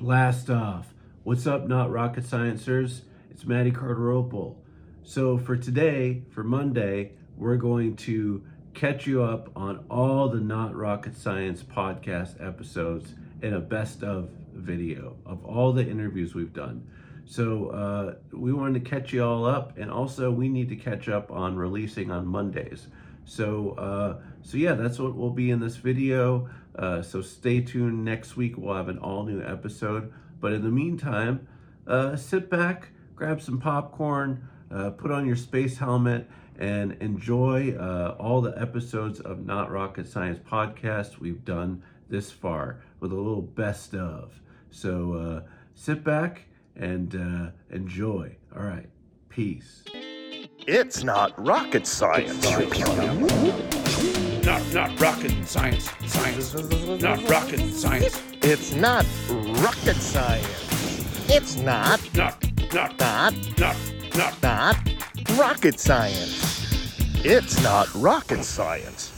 Blast off. What's up, not rocket sciencers? It's Matty Cardarople. So, for today, for Monday, we're going to catch you up on all the Not Rocket Science podcast episodes in a best of video of all the interviews we've done. So, uh, we wanted to catch you all up, and also we need to catch up on releasing on Mondays. So, uh, so yeah, that's what will be in this video. Uh, so stay tuned. Next week we'll have an all new episode. But in the meantime, uh, sit back, grab some popcorn, uh, put on your space helmet, and enjoy uh, all the episodes of Not Rocket Science podcast we've done this far with a little best of. So uh, sit back and uh, enjoy. All right, peace. It's not rocket science. Not not rocket science. Science. Not rocket science. It's not rocket science. It's not, Not not not, not not not rocket science. It's not rocket science.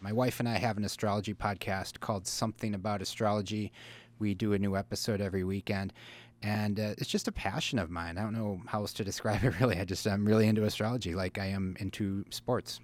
My wife and I have an astrology podcast called Something About Astrology. We do a new episode every weekend, and uh, it's just a passion of mine. I don't know how else to describe it really. I just I'm really into astrology, like I am into sports.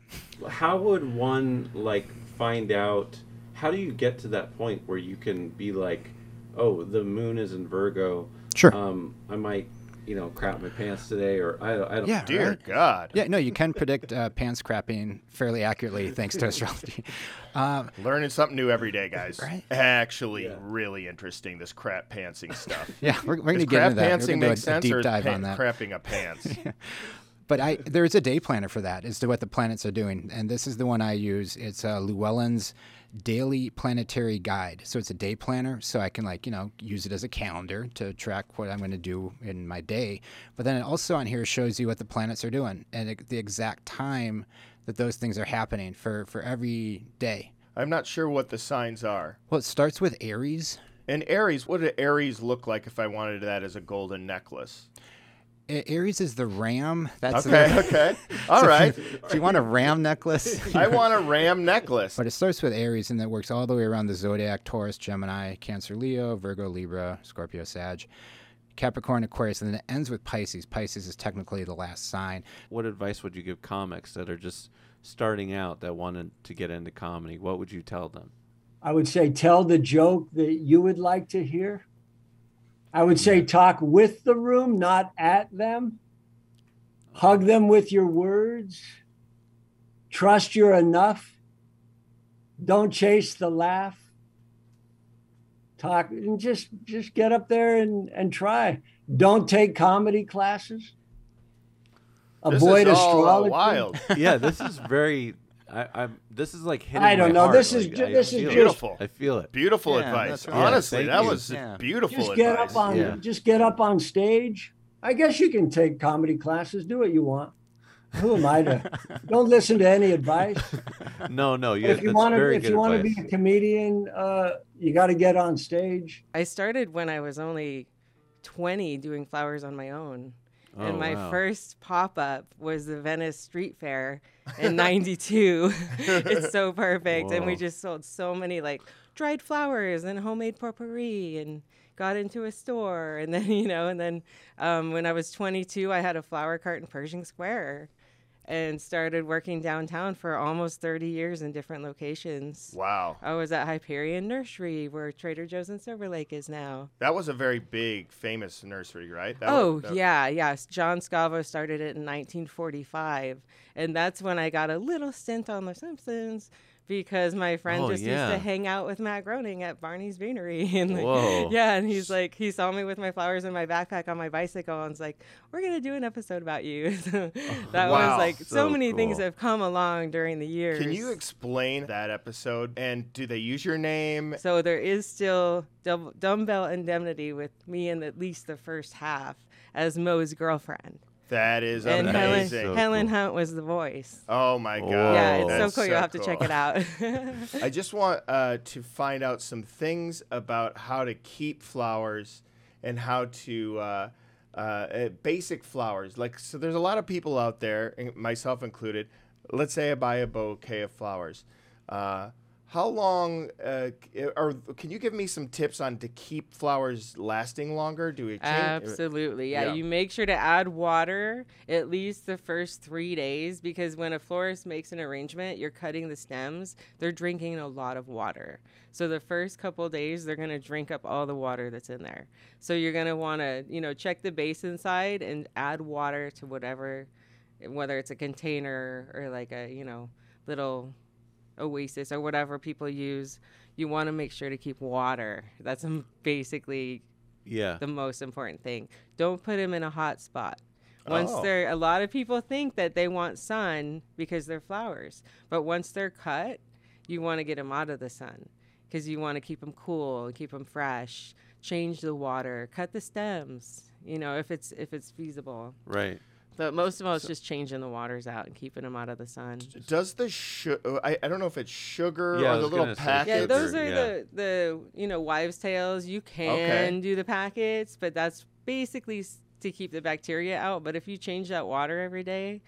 how would one like find out how do you get to that point where you can be like oh the moon is in virgo Sure. um i might you know crap my pants today or i, I don't Yeah, Dear right? God. Yeah, no, you can predict uh, pants crapping fairly accurately thanks to astrology. Um, Learning something new every day, guys. Right. Actually, Yeah. really interesting, this crap pantsing stuff. yeah, we're, we're going to get crap into that. We're pantsing going to make do a, a deep or dive pa- on that. crapping a pants? But I there's a day planner for that as to what the planets are doing, and this is the one I use. It's uh, Llewellyn's Daily Planetary Guide. So it's a day planner, so I can like you know use it as a calendar to track what I'm going to do in my day. But then it also on here shows you what the planets are doing and it, the exact time that those things are happening for for every day. I'm not sure what the signs are. Well, it starts with Aries. And Aries, what did Aries look like if I wanted that as a golden necklace? A- Aries is the ram. That's Okay, the, okay. All so right. If you, if you want a ram necklace, I want a ram necklace. But it starts with Aries and that works all the way around the zodiac Taurus, Gemini, Cancer, Leo, Virgo, Libra, Scorpio, Sag, Capricorn, Aquarius, and then it ends with Pisces. Pisces is technically the last sign. what advice would you give comics that are just starting out that wanted to get into comedy what would you tell them I would say tell the joke that you would like to hear. I would say talk with the room, not at them. Hug them with your words. Trust you're enough. Don't chase the laugh. Talk and just just get up there and, and try. Don't take comedy classes. This Avoid is all, uh, astrology. wild. yeah this is very I, I'm. This is like hitting. I don't my know. heart, This is like, ju- this is feel it. just- Beautiful. I feel it. Beautiful Yeah, advice. right. Honestly, Yeah, that thank was you. Yeah. beautiful just get advice. up on Yeah. just get up on stage i guess you can take comedy classes do what you want who am i to don't listen to any advice No, no. Yeah, if you want to very if you want to be a comedian uh, you got to get on stage I started when I was only 20 doing flowers on my own. And Oh, my wow. first pop up was the Venice Street Fair in 92. it's so perfect. And we just sold so many like dried flowers and homemade potpourri and got into a store. And then, you know, and then um, when I was 22, I had a flower cart in Pershing Square and started working downtown for almost 30 years in different locations. Wow. I was at Hyperion Nursery, where Trader Joe's in Silver Lake is now. That was a very big, famous nursery, right? That oh was, that- yeah, yes. John Scavo started it in 1945, and that's when I got a little stint on The Simpsons because my friend Oh, just yeah. used to hang out with Matt Groening at Barney's Beanery, and like, Whoa. yeah, and he's like, he saw me with my flowers in my backpack on my bicycle, and was like, "We're gonna do an episode about you." So oh, that Wow. was like so, So many things have come along during the years. Can you explain that episode? And do they use your name? So there is still dum- dumbbell indemnity with me in at least the first half as Moe's girlfriend. That is and Helen, amazing. So Helen cool. Hunt was the voice. Oh my god. yeah, it's That's so cool. You'll have to check it out. I just want uh, to find out some things about how to keep flowers and how to uh, uh, uh, basic flowers. Like, so there's a lot of people out there, myself included. Let's say I buy a bouquet of flowers. Uh, how long, uh, or can you give me some tips on to keep flowers lasting longer? Do we change? Absolutely. Yeah, yeah. You make sure to add water at least the first three days because when a florist makes an arrangement, you're cutting the stems, they're drinking a lot of water. So the first couple days, they're going to drink up all the water that's in there. So you're going to want to, you know, check the basin side and add water to whatever, whether it's a container or like a, you know, little oasis or whatever people use. You want to make sure to keep water. That's basically Yeah. the most important thing. Don't put them in a hot spot. Once Oh. they're, a lot of people think that they want sun because they're flowers, but once they're cut, you want to get them out of the sun because you want to keep them cool, and keep them fresh. Change the water, cut the stems. You know, if it's if it's feasible. Right. But most of all, it's just changing the waters out and keeping them out of the sun. Does the sugar? I, I don't know if it's sugar Yeah, or the little gonna packets. Yeah, those are yeah. the the you know wives' tales. You can do the packets, but that's basically to keep the bacteria out. But if you change that water every day,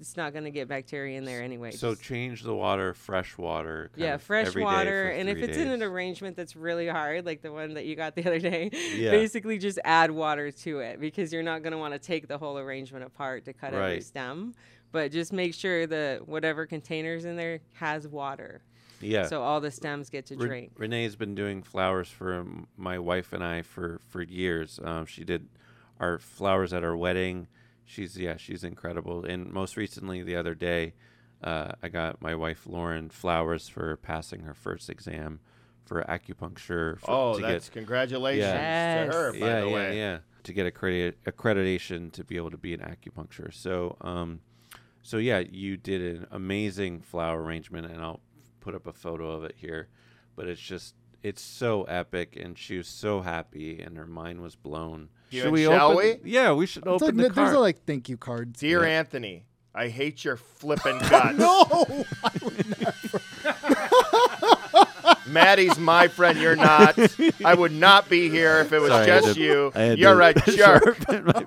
it's not going to get bacteria in there anyway. So Just- change the water, fresh water. yeah, fresh every water, and if it's in an arrangement that's really hard, like the one that you got the other day, Yeah. basically just add water to it because you're not going to want to take the whole arrangement apart to cut every Right. stem. But just make sure that whatever containers in there has water, yeah. so all the stems get to Re- drink. Renee's been doing flowers for um, my wife and I for for years. Um, she did our flowers at our wedding. She's yeah, she's incredible. And most recently, the other day, uh, I got my wife Lauren flowers for passing her first exam for acupuncture. For, Oh, to that's get, congratulations Yes. to her, by yeah, the yeah, way. yeah. To get accredited accreditation to be able to be an acupuncture. So, um, so yeah, you did an amazing flower arrangement, and I'll put up a photo of it here. But it's just, it's so epic, and she was so happy, and her mind was blown. You should and we shall open? Yeah, we should It's open like, the there's card. a, like thank you cards. Dear Anthony, I hate your flippin' guts. No, Matty's my friend. You're not. I would not be here if it was Sorry, just to- you. You're to a jerk. sharpen my.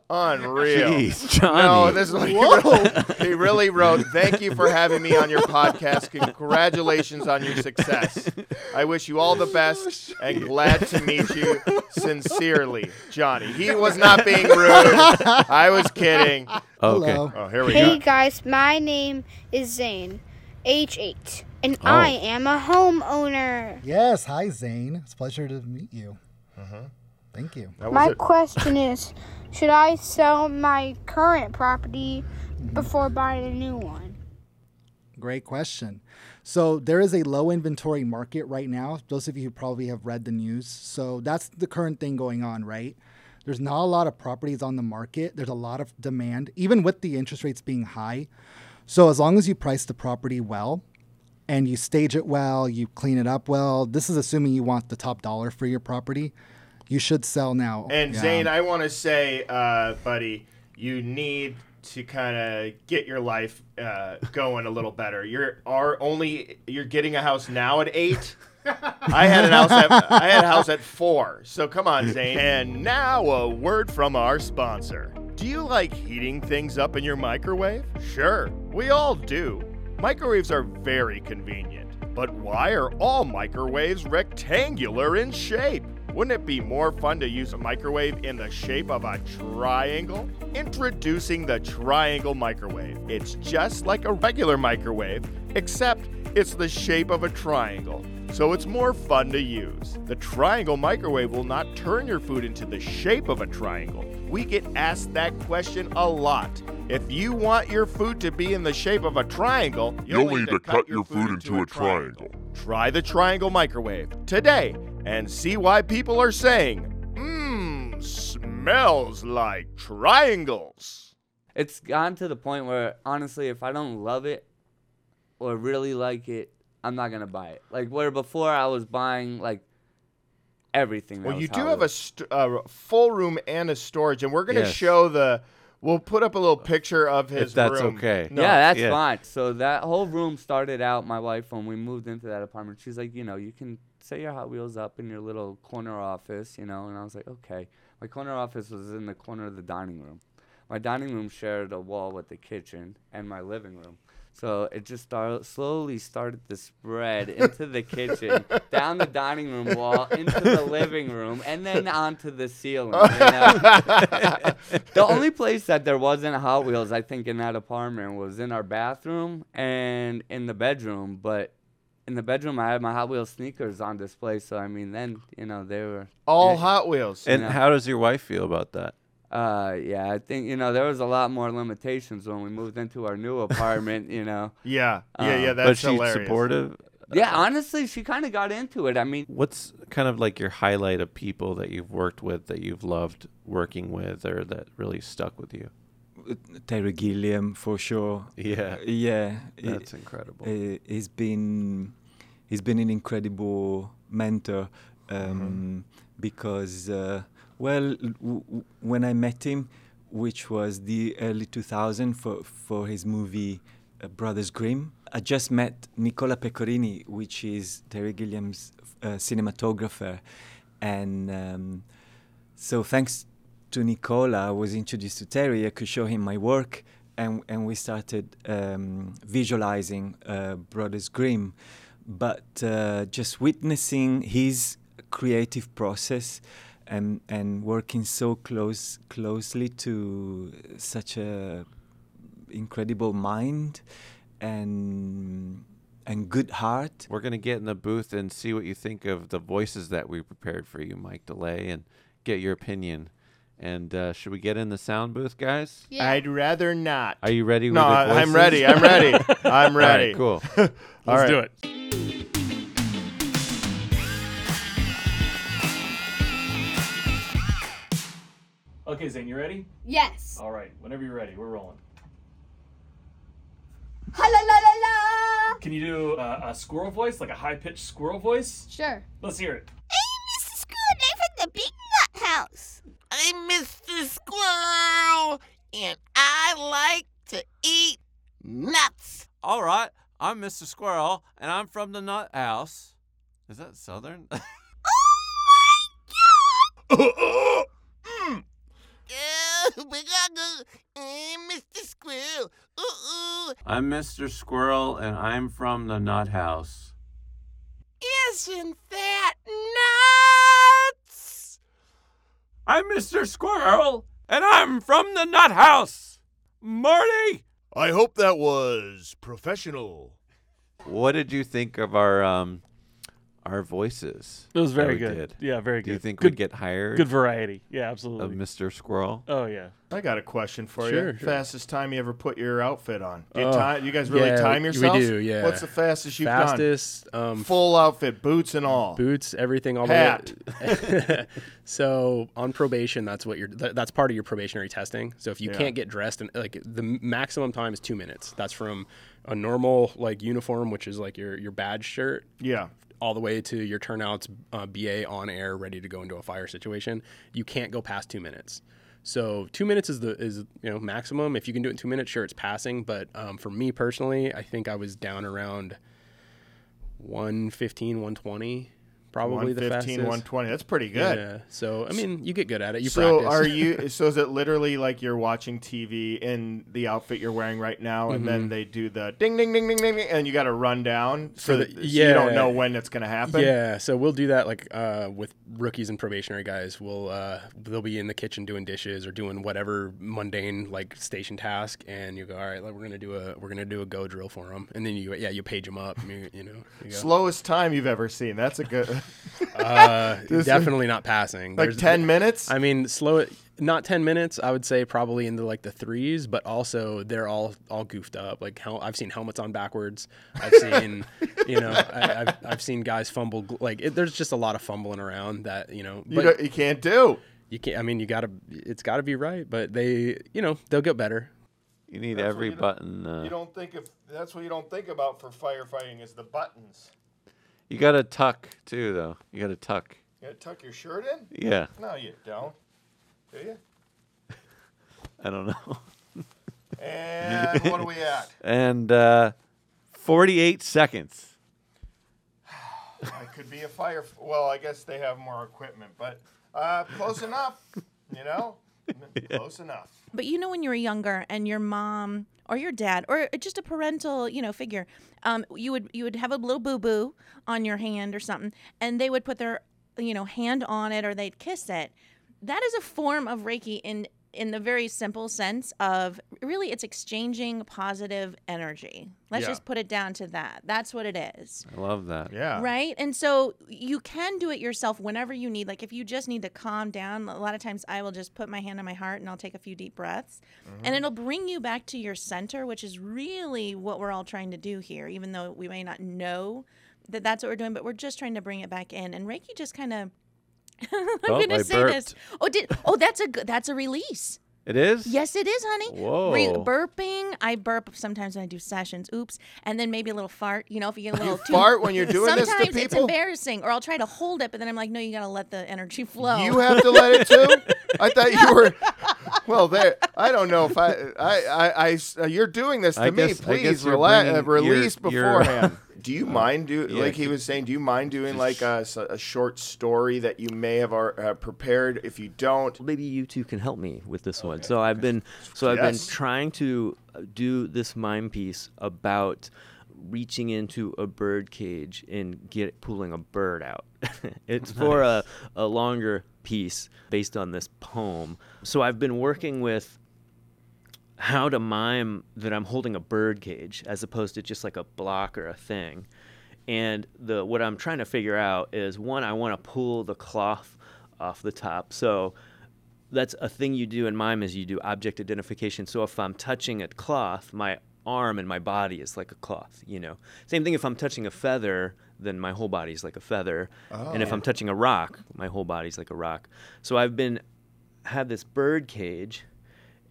Unreal. Jeez, Johnny. No, this is what he wrote. He really wrote. Thank you for having me on your podcast. Congratulations on your success. I wish you all the best oh, and glad to meet you. Sincerely, Johnny. He was not being rude. I was kidding. okay. Hello. Oh, here we Hey go. Hey guys, my name is Zane, age 8, and Oh. I am a homeowner. Yes, hi Zane. It's a pleasure to meet you. Mm-hmm. Thank you. My it. question is Should I sell my current property mm-hmm. before buying a new one? Great question. So there is a low inventory market right now. Those of you who probably have read the news. So that's the current thing going on, right? There's not a lot of properties on the market. There's a lot of demand, even with the interest rates being high. So as long as you price the property well and you stage it well, you clean it up well, this is assuming you want the top dollar for your property, you should sell now. And Yeah. Zane, I want to say, uh, buddy, you need to kind of get your life uh, going a little better. You're are only you're getting a house now at eight. I had an house at I had a house at four. So come on, Zane. And now a word from our sponsor. Do you like heating things up in your microwave? Sure, we all do. Microwaves are very convenient. But why are all microwaves rectangular in shape? Wouldn't it be more fun to use a microwave in the shape of a triangle? Introducing the Triangle Microwave. It's just like a regular microwave, except it's the shape of a triangle, so it's more fun to use. The Triangle Microwave will not turn your food into the shape of a triangle. We get asked that question a lot. If you want your food to be in the shape of a triangle, You'll need to cut your food into a triangle. Try the Triangle Microwave today and see why people are saying, mmm, smells like triangles. It's gotten to the point where honestly, if I don't love it or really like it, I'm not gonna buy it. Like where before I was buying like everything. Well, you do how have a st- uh, full room and a storage, and we're going to Yes. show the. We'll put up a little picture of his If that's room. okay. No, yeah, that's yeah. fine. So that whole room started out. My wife, when we moved into that apartment, she's like, you know, you can set your Hot Wheels up in your little corner office, you know. And I was like, okay. My corner office was in the corner of the dining room. My dining room shared a wall with the kitchen and my living room. So it just started slowly started to spread into the kitchen, down the dining room wall, into the living room, and then onto the ceiling. you know? the only place that there wasn't Hot Wheels, I think, in that apartment was in our bathroom and in the bedroom. But in the bedroom, I had my Hot Wheels sneakers on display. So I mean, then you know they were All yeah, Hot Wheels. And Yeah. how does your wife feel about that? Uh, yeah, I think you know there was a lot more limitations when we moved into our new apartment. You know. Yeah, yeah, yeah. Um, That's but she's hilarious. supportive. Yeah, honestly, she kind of got into it. I mean, What's kind of like your highlight of people that you've worked with that you've loved working with or that really stuck with you? Terry Gilliam for sure. Yeah. yeah, he- That's incredible. uh, he's been he's been an incredible mentor um, because uh, well, w- when I met him, which was the early 2000 for for his movie uh, Brothers Grimm, I just met Nicola Pecorini, which is Terry Gilliam's uh, cinematographer, and um, so thanks to Nicola, I was introduced to Terry. I could show him my work, and and we started um, visualizing uh, Brothers Grimm. But uh, just witnessing his creative process and and working so close closely to such a incredible mind and and good heart. We're going to get in the booth and see what you think of the voices that we prepared for you, Mike DeLay, and get your opinion. And uh, should we get in the sound booth, guys? Yeah. I'd rather not. Are you ready? No, with I- the I'm ready. I'm ready. I'm All right, ready. cool. Let's right. do it. Okay, Zane, you ready? Yes. All right, whenever you're ready, we're rolling. Ha la la la la. Can you do uh, a squirrel voice, like a high pitched squirrel voice? Sure. Let's hear it. Mr. Squirrel from the Big Nut House. I'm Mr. Squirrel, and I like to eat nuts. All right. I'm Mr. Squirrel, and I'm from the Nut House. Is that Southern? Oh, we gotta go, eh, Mr. Squirrel. Ooh, ooh. I'm Mr. Squirrel, and I'm from the Nut House. Isn't that nuts? I'm Mr. Squirrel, and I'm from the Nut House. Marty! I hope that was professional. What did you think of our um our voices? It was very good. did? Yeah, very good. Do you think Good- we'd get hired? Good variety. Yeah, absolutely. Of Mr. Squirrel? Oh yeah. I got a question for Sure, you. sure. Fastest time you ever put your outfit on? Do you, Oh, time, you guys really yeah, time we do, yeah. What's the fastest you've Fastest, done? um, Full outfit, boots and all. boots, everything, all Hat. the way. so on probation, that's what you're. Th- that's part of your probationary testing. So if you Yeah. can't get dressed, and like the maximum time is two minutes. That's from a normal like uniform, which is like your your badge shirt. Yeah. All the way to your turnouts, uh, BA on air, ready to go into a fire situation. You can't go past two minutes. So two minutes is the is you know maximum. If you can do it in two minutes, sure, it's passing. But um, for me personally, I think I was down around 115, 120, probably the 115, fastest. 120. That's pretty good. Yeah. So I mean, you get good at it. You so practice. are you? So is it literally like you're watching TV in the outfit you're wearing right now, and then Mhm. they do the ding ding ding ding ding, ding and you got to run down so, For the- that, so you don't know when it's gonna happen. Yeah, so we'll do that like uh, with rookies and probationary guys. We'll uh, they'll be in the kitchen doing dishes or doing whatever mundane like station task, and you go, all right, like, we're gonna do a we're gonna do a go drill for them, and then you yeah you page them up, you, you know. You. Slowest time you've ever seen. That's a good. Uh, definitely not passing. Like 10 minutes? I mean, slow it. Not ten minutes. I would say probably into like the threes, but also they're all all goofed up. Like hel- I've seen helmets on backwards. I've seen, you know, I, I've I've seen guys fumble. Like it, there's just a lot of fumbling around that you know. You don't- you can't do. You can't. I mean, you gotta. It's got to be right, but they, you know, they'll get better. You need That's every you button. Uh, You don't think if that's what you don't think about for firefighting is the buttons. You got to tuck too, though. You got to tuck. You gotta tuck your shirt in. Yeah. No, you don't. Do you? I don't know. And what are we at? And uh, 48 seconds. I could be a fire. Well, I guess they have more equipment, but uh, close enough. You know. Close enough. But you know, when you were younger and your mom or your dad or just a parental, you know, figure, um, you would you would have a little boo boo on your hand or something, and they would put their you know hand on it or they'd kiss it. That is a form of Reiki in in the very simple sense of really it's exchanging positive energy. Let's Yeah. just put it down to that. That's what it is. I love that. Yeah. Right. And so you can do it yourself whenever you need. Like if you just need to calm down, a lot of times I will just put my hand on my heart and I'll take a few deep breaths. Mm-hmm. And it'll bring you back to your center, which is really what we're all trying to do here, even though we may not know that that's what we're doing, but we're just trying to bring it back in. And Reiki just kind of. I'm Oh, gonna I say this. Oh, did oh that's a good that's a release. It is? Yes, it is, honey. Whoa. Re- burping. I burp sometimes when I do sessions. Oops. And then maybe a little fart. You know, if you get a little too- fart when you're doing this to Sometimes it's embarrassing, or I'll try to hold it, but then I'm like, no, you got to let the energy flow. You have to let it too. I thought you were. Well, there. I don't know if I. I. I. I uh, you're doing this to I me. guess- Please guess you're rela- uh, release your- your- beforehand. do you mind do yeah, like he was saying? Do you mind doing like a short story that you may have uh, prepared? If you don't, maybe you two can help me with this one. So I've been so I've been trying to uh, do this mime piece about reaching into a bird cage and get pulling a bird out. it's for a, a longer piece based on this poem. So I've been working with how to mime that I'm holding a bird cage as opposed to just like a block or a thing. And the what I'm trying to figure out is one, I want to pull the cloth off the top. So that's a thing you do in mime is you do object identification. So if I'm touching a cloth, my arm and my body is like a cloth, you know. Same thing if I'm touching a feather, then my whole body's like a feather. And if Oh. I'm touching a rock, my whole body's like a rock. So I've been had this bird cage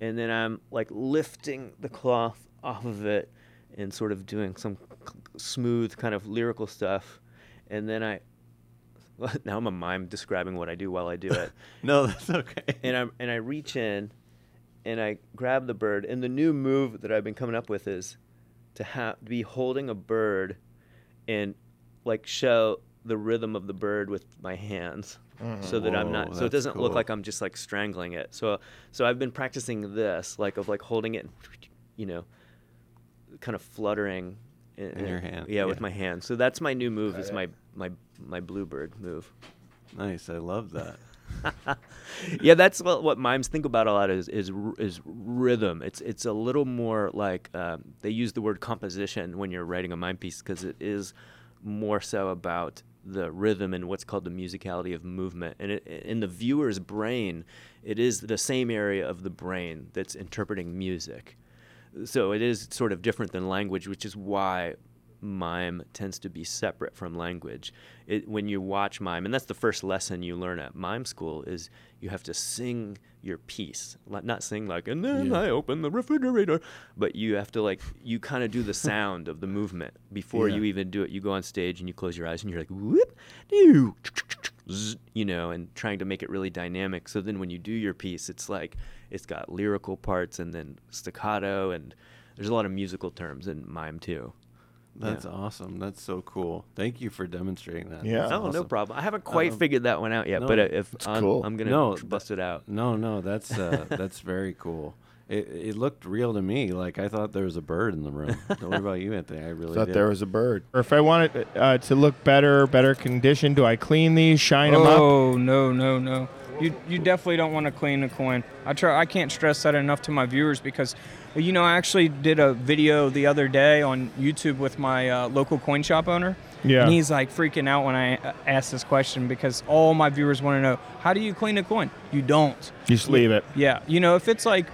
and then I'm like lifting the cloth off of it and sort of doing some c- smooth kind of lyrical stuff. And then I now I'm a mime describing what I do while I do it. No, that's okay. And I and I reach in and I grab the bird. And the new move that I've been coming up with is to have be holding a bird and like show the rhythm of the bird with my hands so that I'm not so it doesn't look like I'm just like strangling it. So so I've been practicing this like of like holding it you know kind of fluttering in, In your hand, Yeah, with my hand. So that's my new move is my my my bluebird move. Nice. I love that. yeah, that's what, what mimes think about a lot is is is rhythm. It's it's a little more like um, they use the word composition when you're writing a mime piece because it is more so about the rhythm and what's called the musicality of movement. And it, in the viewer's brain, it is the same area of the brain that's interpreting music. So it is sort of different than language, which is why mime tends to be separate from language. It, when you watch mime, and that's the first lesson you learn at mime school, is you have to sing your piece, not sing like, and then Yeah. I open the refrigerator, but you have to like, you kind of do the sound of the movement before Yeah. you even do it. You go on stage and you close your eyes and you're like, whoop, doo, you know, and trying to make it really dynamic. So then when you do your piece, it's like, it's got lyrical parts and then staccato, and there's a lot of musical terms in mime too. That's Yeah. awesome. That's so cool. Thank you for demonstrating that. Yeah. That's Oh, no problem. I haven't quite Um, figure that one out yet, no, but uh, if I'm, cool. I'm gonna No, tr- bust it out. No, no, that's uh, that's very cool. It, it looked real to me. Like I thought there was a bird in the room. what about you, Anthony? I really thought did. there was a bird. Or if I want it uh, to look better, better condition, do I clean these, shine them up? Oh no no no! You you definitely don't want to clean the coin. I try. I can't stress that enough to my viewers because, you know, I actually did a video the other day on YouTube with my uh, local coin shop owner. Yeah. And he's like freaking out when I ask this question because all my viewers want to know how do you clean a coin? You don't. You just leave it. Yeah, you know, if it's like,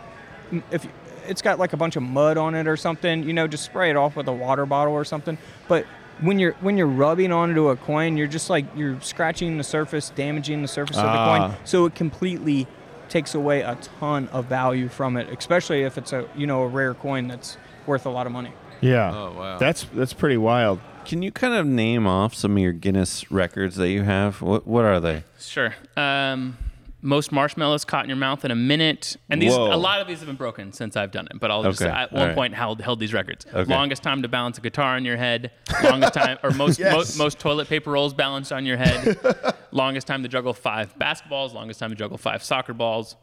if it's got like a bunch of mud on it or something, you know, just spray it off with a water bottle or something. But when you're when you're rubbing onto a coin, you're just like you're scratching the surface, damaging the surface of the Ah. coin, so it completely takes away a ton of value from it, especially if it's a you know a rare coin that's worth a lot of money. Yeah. Oh, wow. That's that's pretty wild. Can you kind of name off some of your Guinness records that you have? What what are they? Sure. Um, most marshmallows caught in your mouth in a minute, and these Whoa. a lot of these have been broken since I've done it. But I'll just Okay, at one right. point held held these records. Okay. Longest time to balance a guitar on your head. Longest time, or most Yes. most, most toilet paper rolls balanced on your head. longest time to juggle five basketballs. Longest time to juggle five soccer balls.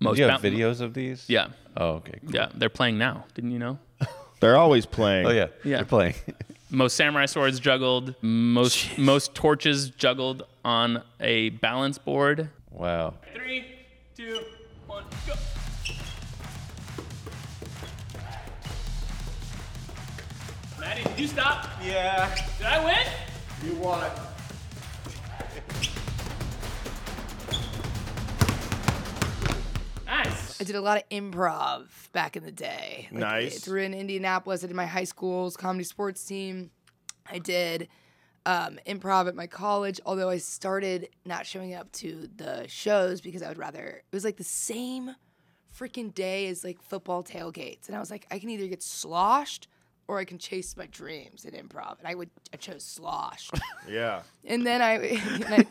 Most you have bou- videos of these? Yeah. Oh, okay. cool. Yeah, they're playing now. Didn't you know? They're always playing. Oh yeah, Yeah. they're playing. most samurai swords juggled, most most torches juggled on a balance board. Wow. Three, two, one, go. Matty, did you stop? Yeah. Did I win? You won. Nice. I did a lot of improv back in the day. Like, Nice. Through in Indianapolis, I did my high school's comedy sports team. I did um, improv at my college, although I started not showing up to the shows because I would rather, it was like the same freaking day as like football tailgates. And I was like, I can either get sloshed or I can chase my dreams in improv. And I would, I chose sloshed. Yeah. and then I, and I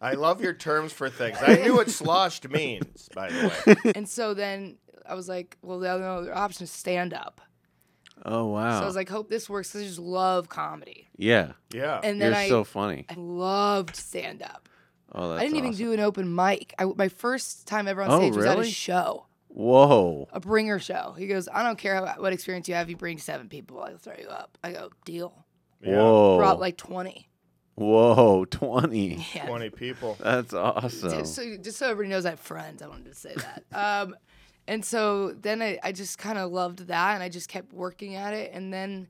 I love your terms for things. I knew what sloshed means, by the way. and so then I was like, well, the other option is stand up. Oh wow. So I was like, hope this works 'cause I just love comedy. yeah. Yeah. And then You're I, so funny. I loved stand up. Oh, that's I didn't even awesome. do an open mic. I, my first time ever on Oh, stage was at a really? show, Whoa. a bringer show. He goes, I don't care how, what experience you have. You bring seven people, I'll throw you up. I go, deal. Whoa. Brought like 20. Whoa, twenty. Yeah. 20 people. That's awesome. Just so, just so everybody knows I have friends, I wanted to say that. um, and so then I, I just kind of loved that and I just kept working at it. And then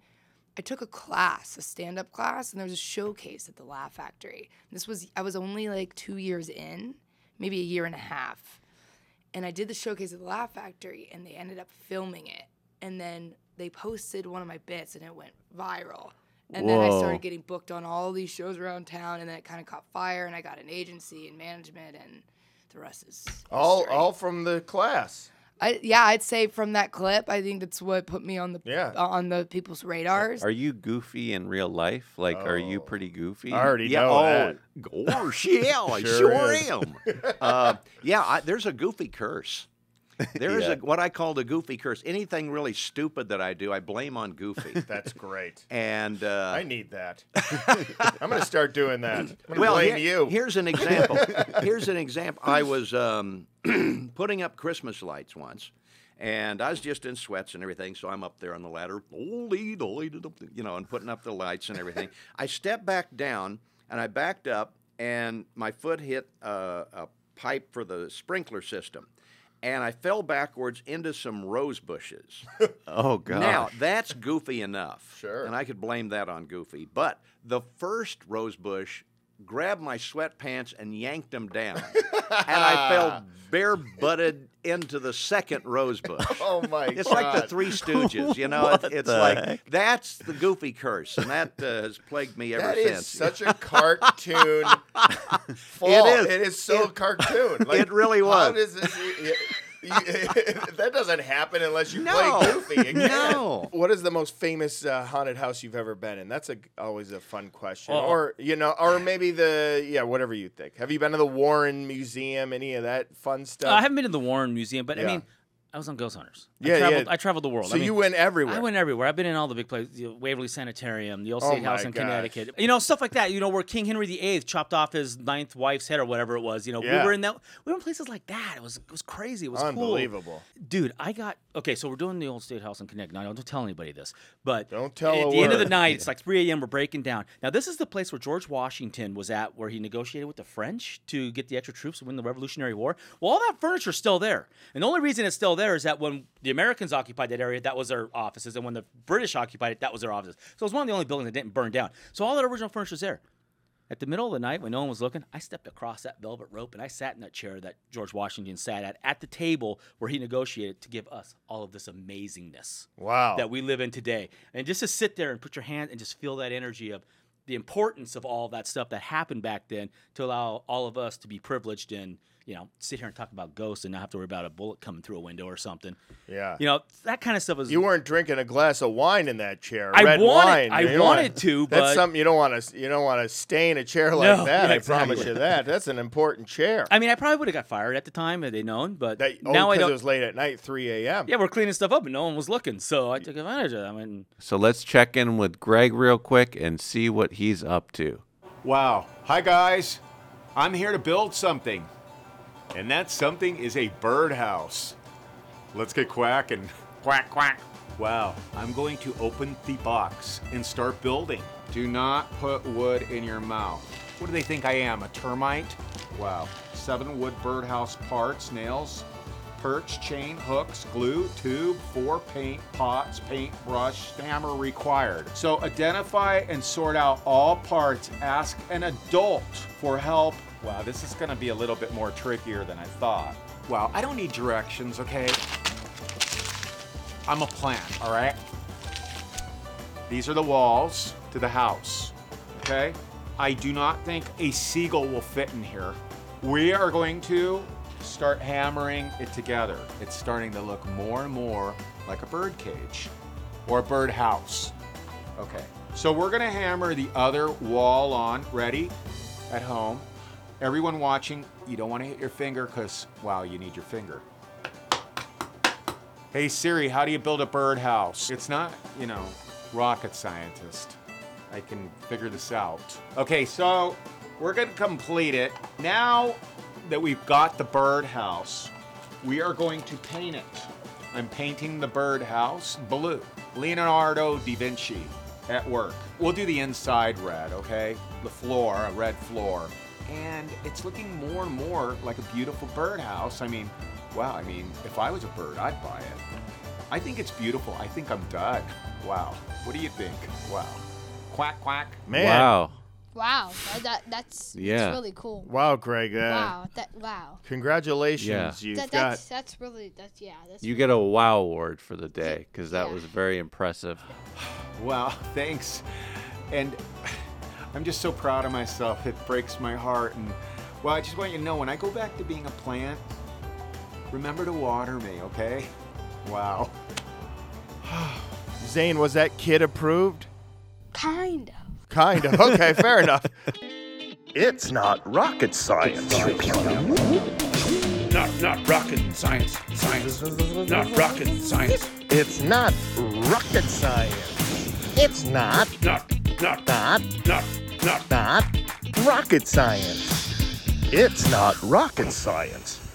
I took a class, a stand up class, and there was a showcase at the Laugh Factory. This was, I was only like two years in, maybe a year and a half. And I did the showcase at the Laugh Factory and they ended up filming it. And then they posted one of my bits and it went viral. And then I started getting booked on all these shows around town, and then it kind of caught fire, and I got an agency and management, and the rest is All history. all from the class. I, yeah, I'd say from that clip, I think that's what put me on the Yeah. on the people's radars. Are you goofy in real life? Like, are you Oh. pretty goofy? I already Yeah, know oh, that. gosh, yeah, I Sure sure, is. am. Uh, yeah, I, there's a goofy curse. There is Yeah. a what I call the goofy curse. Anything really stupid that I do, I blame on Goofy. That's great. and uh, I need that. I'm going to start doing that. I'm going to well, blame here- you. here's an example. here's an example. I was um, putting up Christmas lights once, and I was just in sweats and everything. So I'm up there on the ladder, you know, and putting up the lights and everything. I stepped back down, and I backed up, and my foot hit uh, a pipe for the sprinkler system. And I fell backwards into some rose bushes. Oh god. Now that's goofy enough. Sure. And I could blame that on Goofy. But the first rose bush grabbed my sweatpants and yanked them down. and I fell bare butted into the second rose bush. Oh my It's god. It's like the Three Stooges, you know. It's like heck? that's the Goofy curse, and that uh, has plagued me ever That since. is such a cartoon. fall. is. It is so It- cartoon. Like, it really How was. does this? you- you- that doesn't happen unless you No. play Goofy again. No. What is the most famous uh, haunted house you've ever been in? That's a, always a fun question. Oh. Or you know, or maybe the yeah, whatever you think. Have you been to the Warren Museum? Any of that fun stuff? Uh, I haven't been to the Warren Museum, but I mean, I was on Ghost Hunters. Yeah, I traveled, yeah. I traveled the world. So I mean, you went everywhere. I went everywhere. I've been in all the big places, know, Waverly Sanitarium, the old Oh State House in gosh. Connecticut. You know, stuff like that. You know, where King Henry VIII chopped off his ninth wife's head or whatever it was. You know, Yeah. we were in that. We were in places like that. It was it was crazy. It was cool. Unbelievable. Dude, I got okay. So we're doing the old State House in Connecticut. Now, don't tell anybody this, but Don't tell At the end of the night, it's like 3 a.m. We're breaking down. Now, this is the place where George Washington was at, where he negotiated with the French to get the extra troops to win the Revolutionary War. Well, all that furniture's still there, and the only reason it's still there is that when the Americans occupied that area, that was their offices, and when the British occupied it, that was their offices. So it was one of the only buildings that didn't burn down. So all that original furniture's there. At the middle of the night, when no one was looking, I stepped across that velvet rope and I sat in that chair that George Washington sat at, at the table where he negotiated to give us all of this amazingness Wow. that we live in today. And just to sit there and put your hand and just feel that energy of the importance of all that stuff that happened back then to allow all of us to be privileged and, you know, sit here and talk about ghosts and not have to worry about a bullet coming through a window or something. Yeah. You know, that kind of stuff is You weren't drinking a glass of wine in that chair. I red wanted- wine. I You wanted wanna- but That's something you don't want to. You don't want to stay in a chair like No, that. yeah, I promise you that. That's an important chair. I mean, I probably would have got fired at the time had they known, but That, oh, now I don't. it was late at night, 3 a.m. yeah, we're cleaning stuff up and no one was looking, so I took advantage of that. I mean, So let's check in with Greg real quick and see what he's up to. Wow. Hi, guys. I'm here to build something. And that something is a birdhouse. Let's get quacking. Quack, quack. Wow, I'm going to open the box and start building. Do not put wood in your mouth. What do they think I am, a termite? Wow, seven wood birdhouse parts, nails, perch, chain, hooks, glue, tube, four paint pots, paint brush, hammer required. So identify and sort out all parts. Ask an adult for help. Wow, this is gonna be a little bit more trickier than I thought. Wow, I don't need directions, okay? I'm a plant, all right? These are the walls to the house, okay? I do not think a seagull will fit in here. We are going to start hammering it together. It's starting to look more and more like a bird cage or a bird house. Okay, so we're gonna hammer the other wall on. Ready? At home. Everyone watching, you don't wanna hit your finger because, wow, you need your finger. Hey Siri, how do you build a birdhouse? It's not, you know, rocket scientist. I can figure this out. Okay, so we're gonna complete it. Now that we've got the birdhouse, we are going to paint it. I'm painting the birdhouse blue. Leonardo da Vinci at work. We'll do the inside red, okay? The floor, a red floor. And it's looking more and more like a beautiful birdhouse. I mean, wow, I mean, if I was a bird, I'd buy it. I think it's beautiful. I think I'm done. Wow. What do you think? Wow. Quack, quack. Man. Wow. Wow, that, that that's Yeah. that's really cool. Wow, Greg. Uh, wow, that wow. Congratulations. Yeah. You've That, got. that's that's really that's yeah. That's You get a wow award for the day because that was very impressive. Wow, thanks. And I'm just so proud of myself. It breaks my heart. And well, I just want you to know when I go back to being a plant, remember to water me, okay? Wow. Zane, was that kid approved? Kind of. Kind of. Okay, fair enough. It's not rocket science. Not not rocket science. Science. Not rocket science. It's not rocket science. It's not Not not not not not not rocket science. It's not rocket science.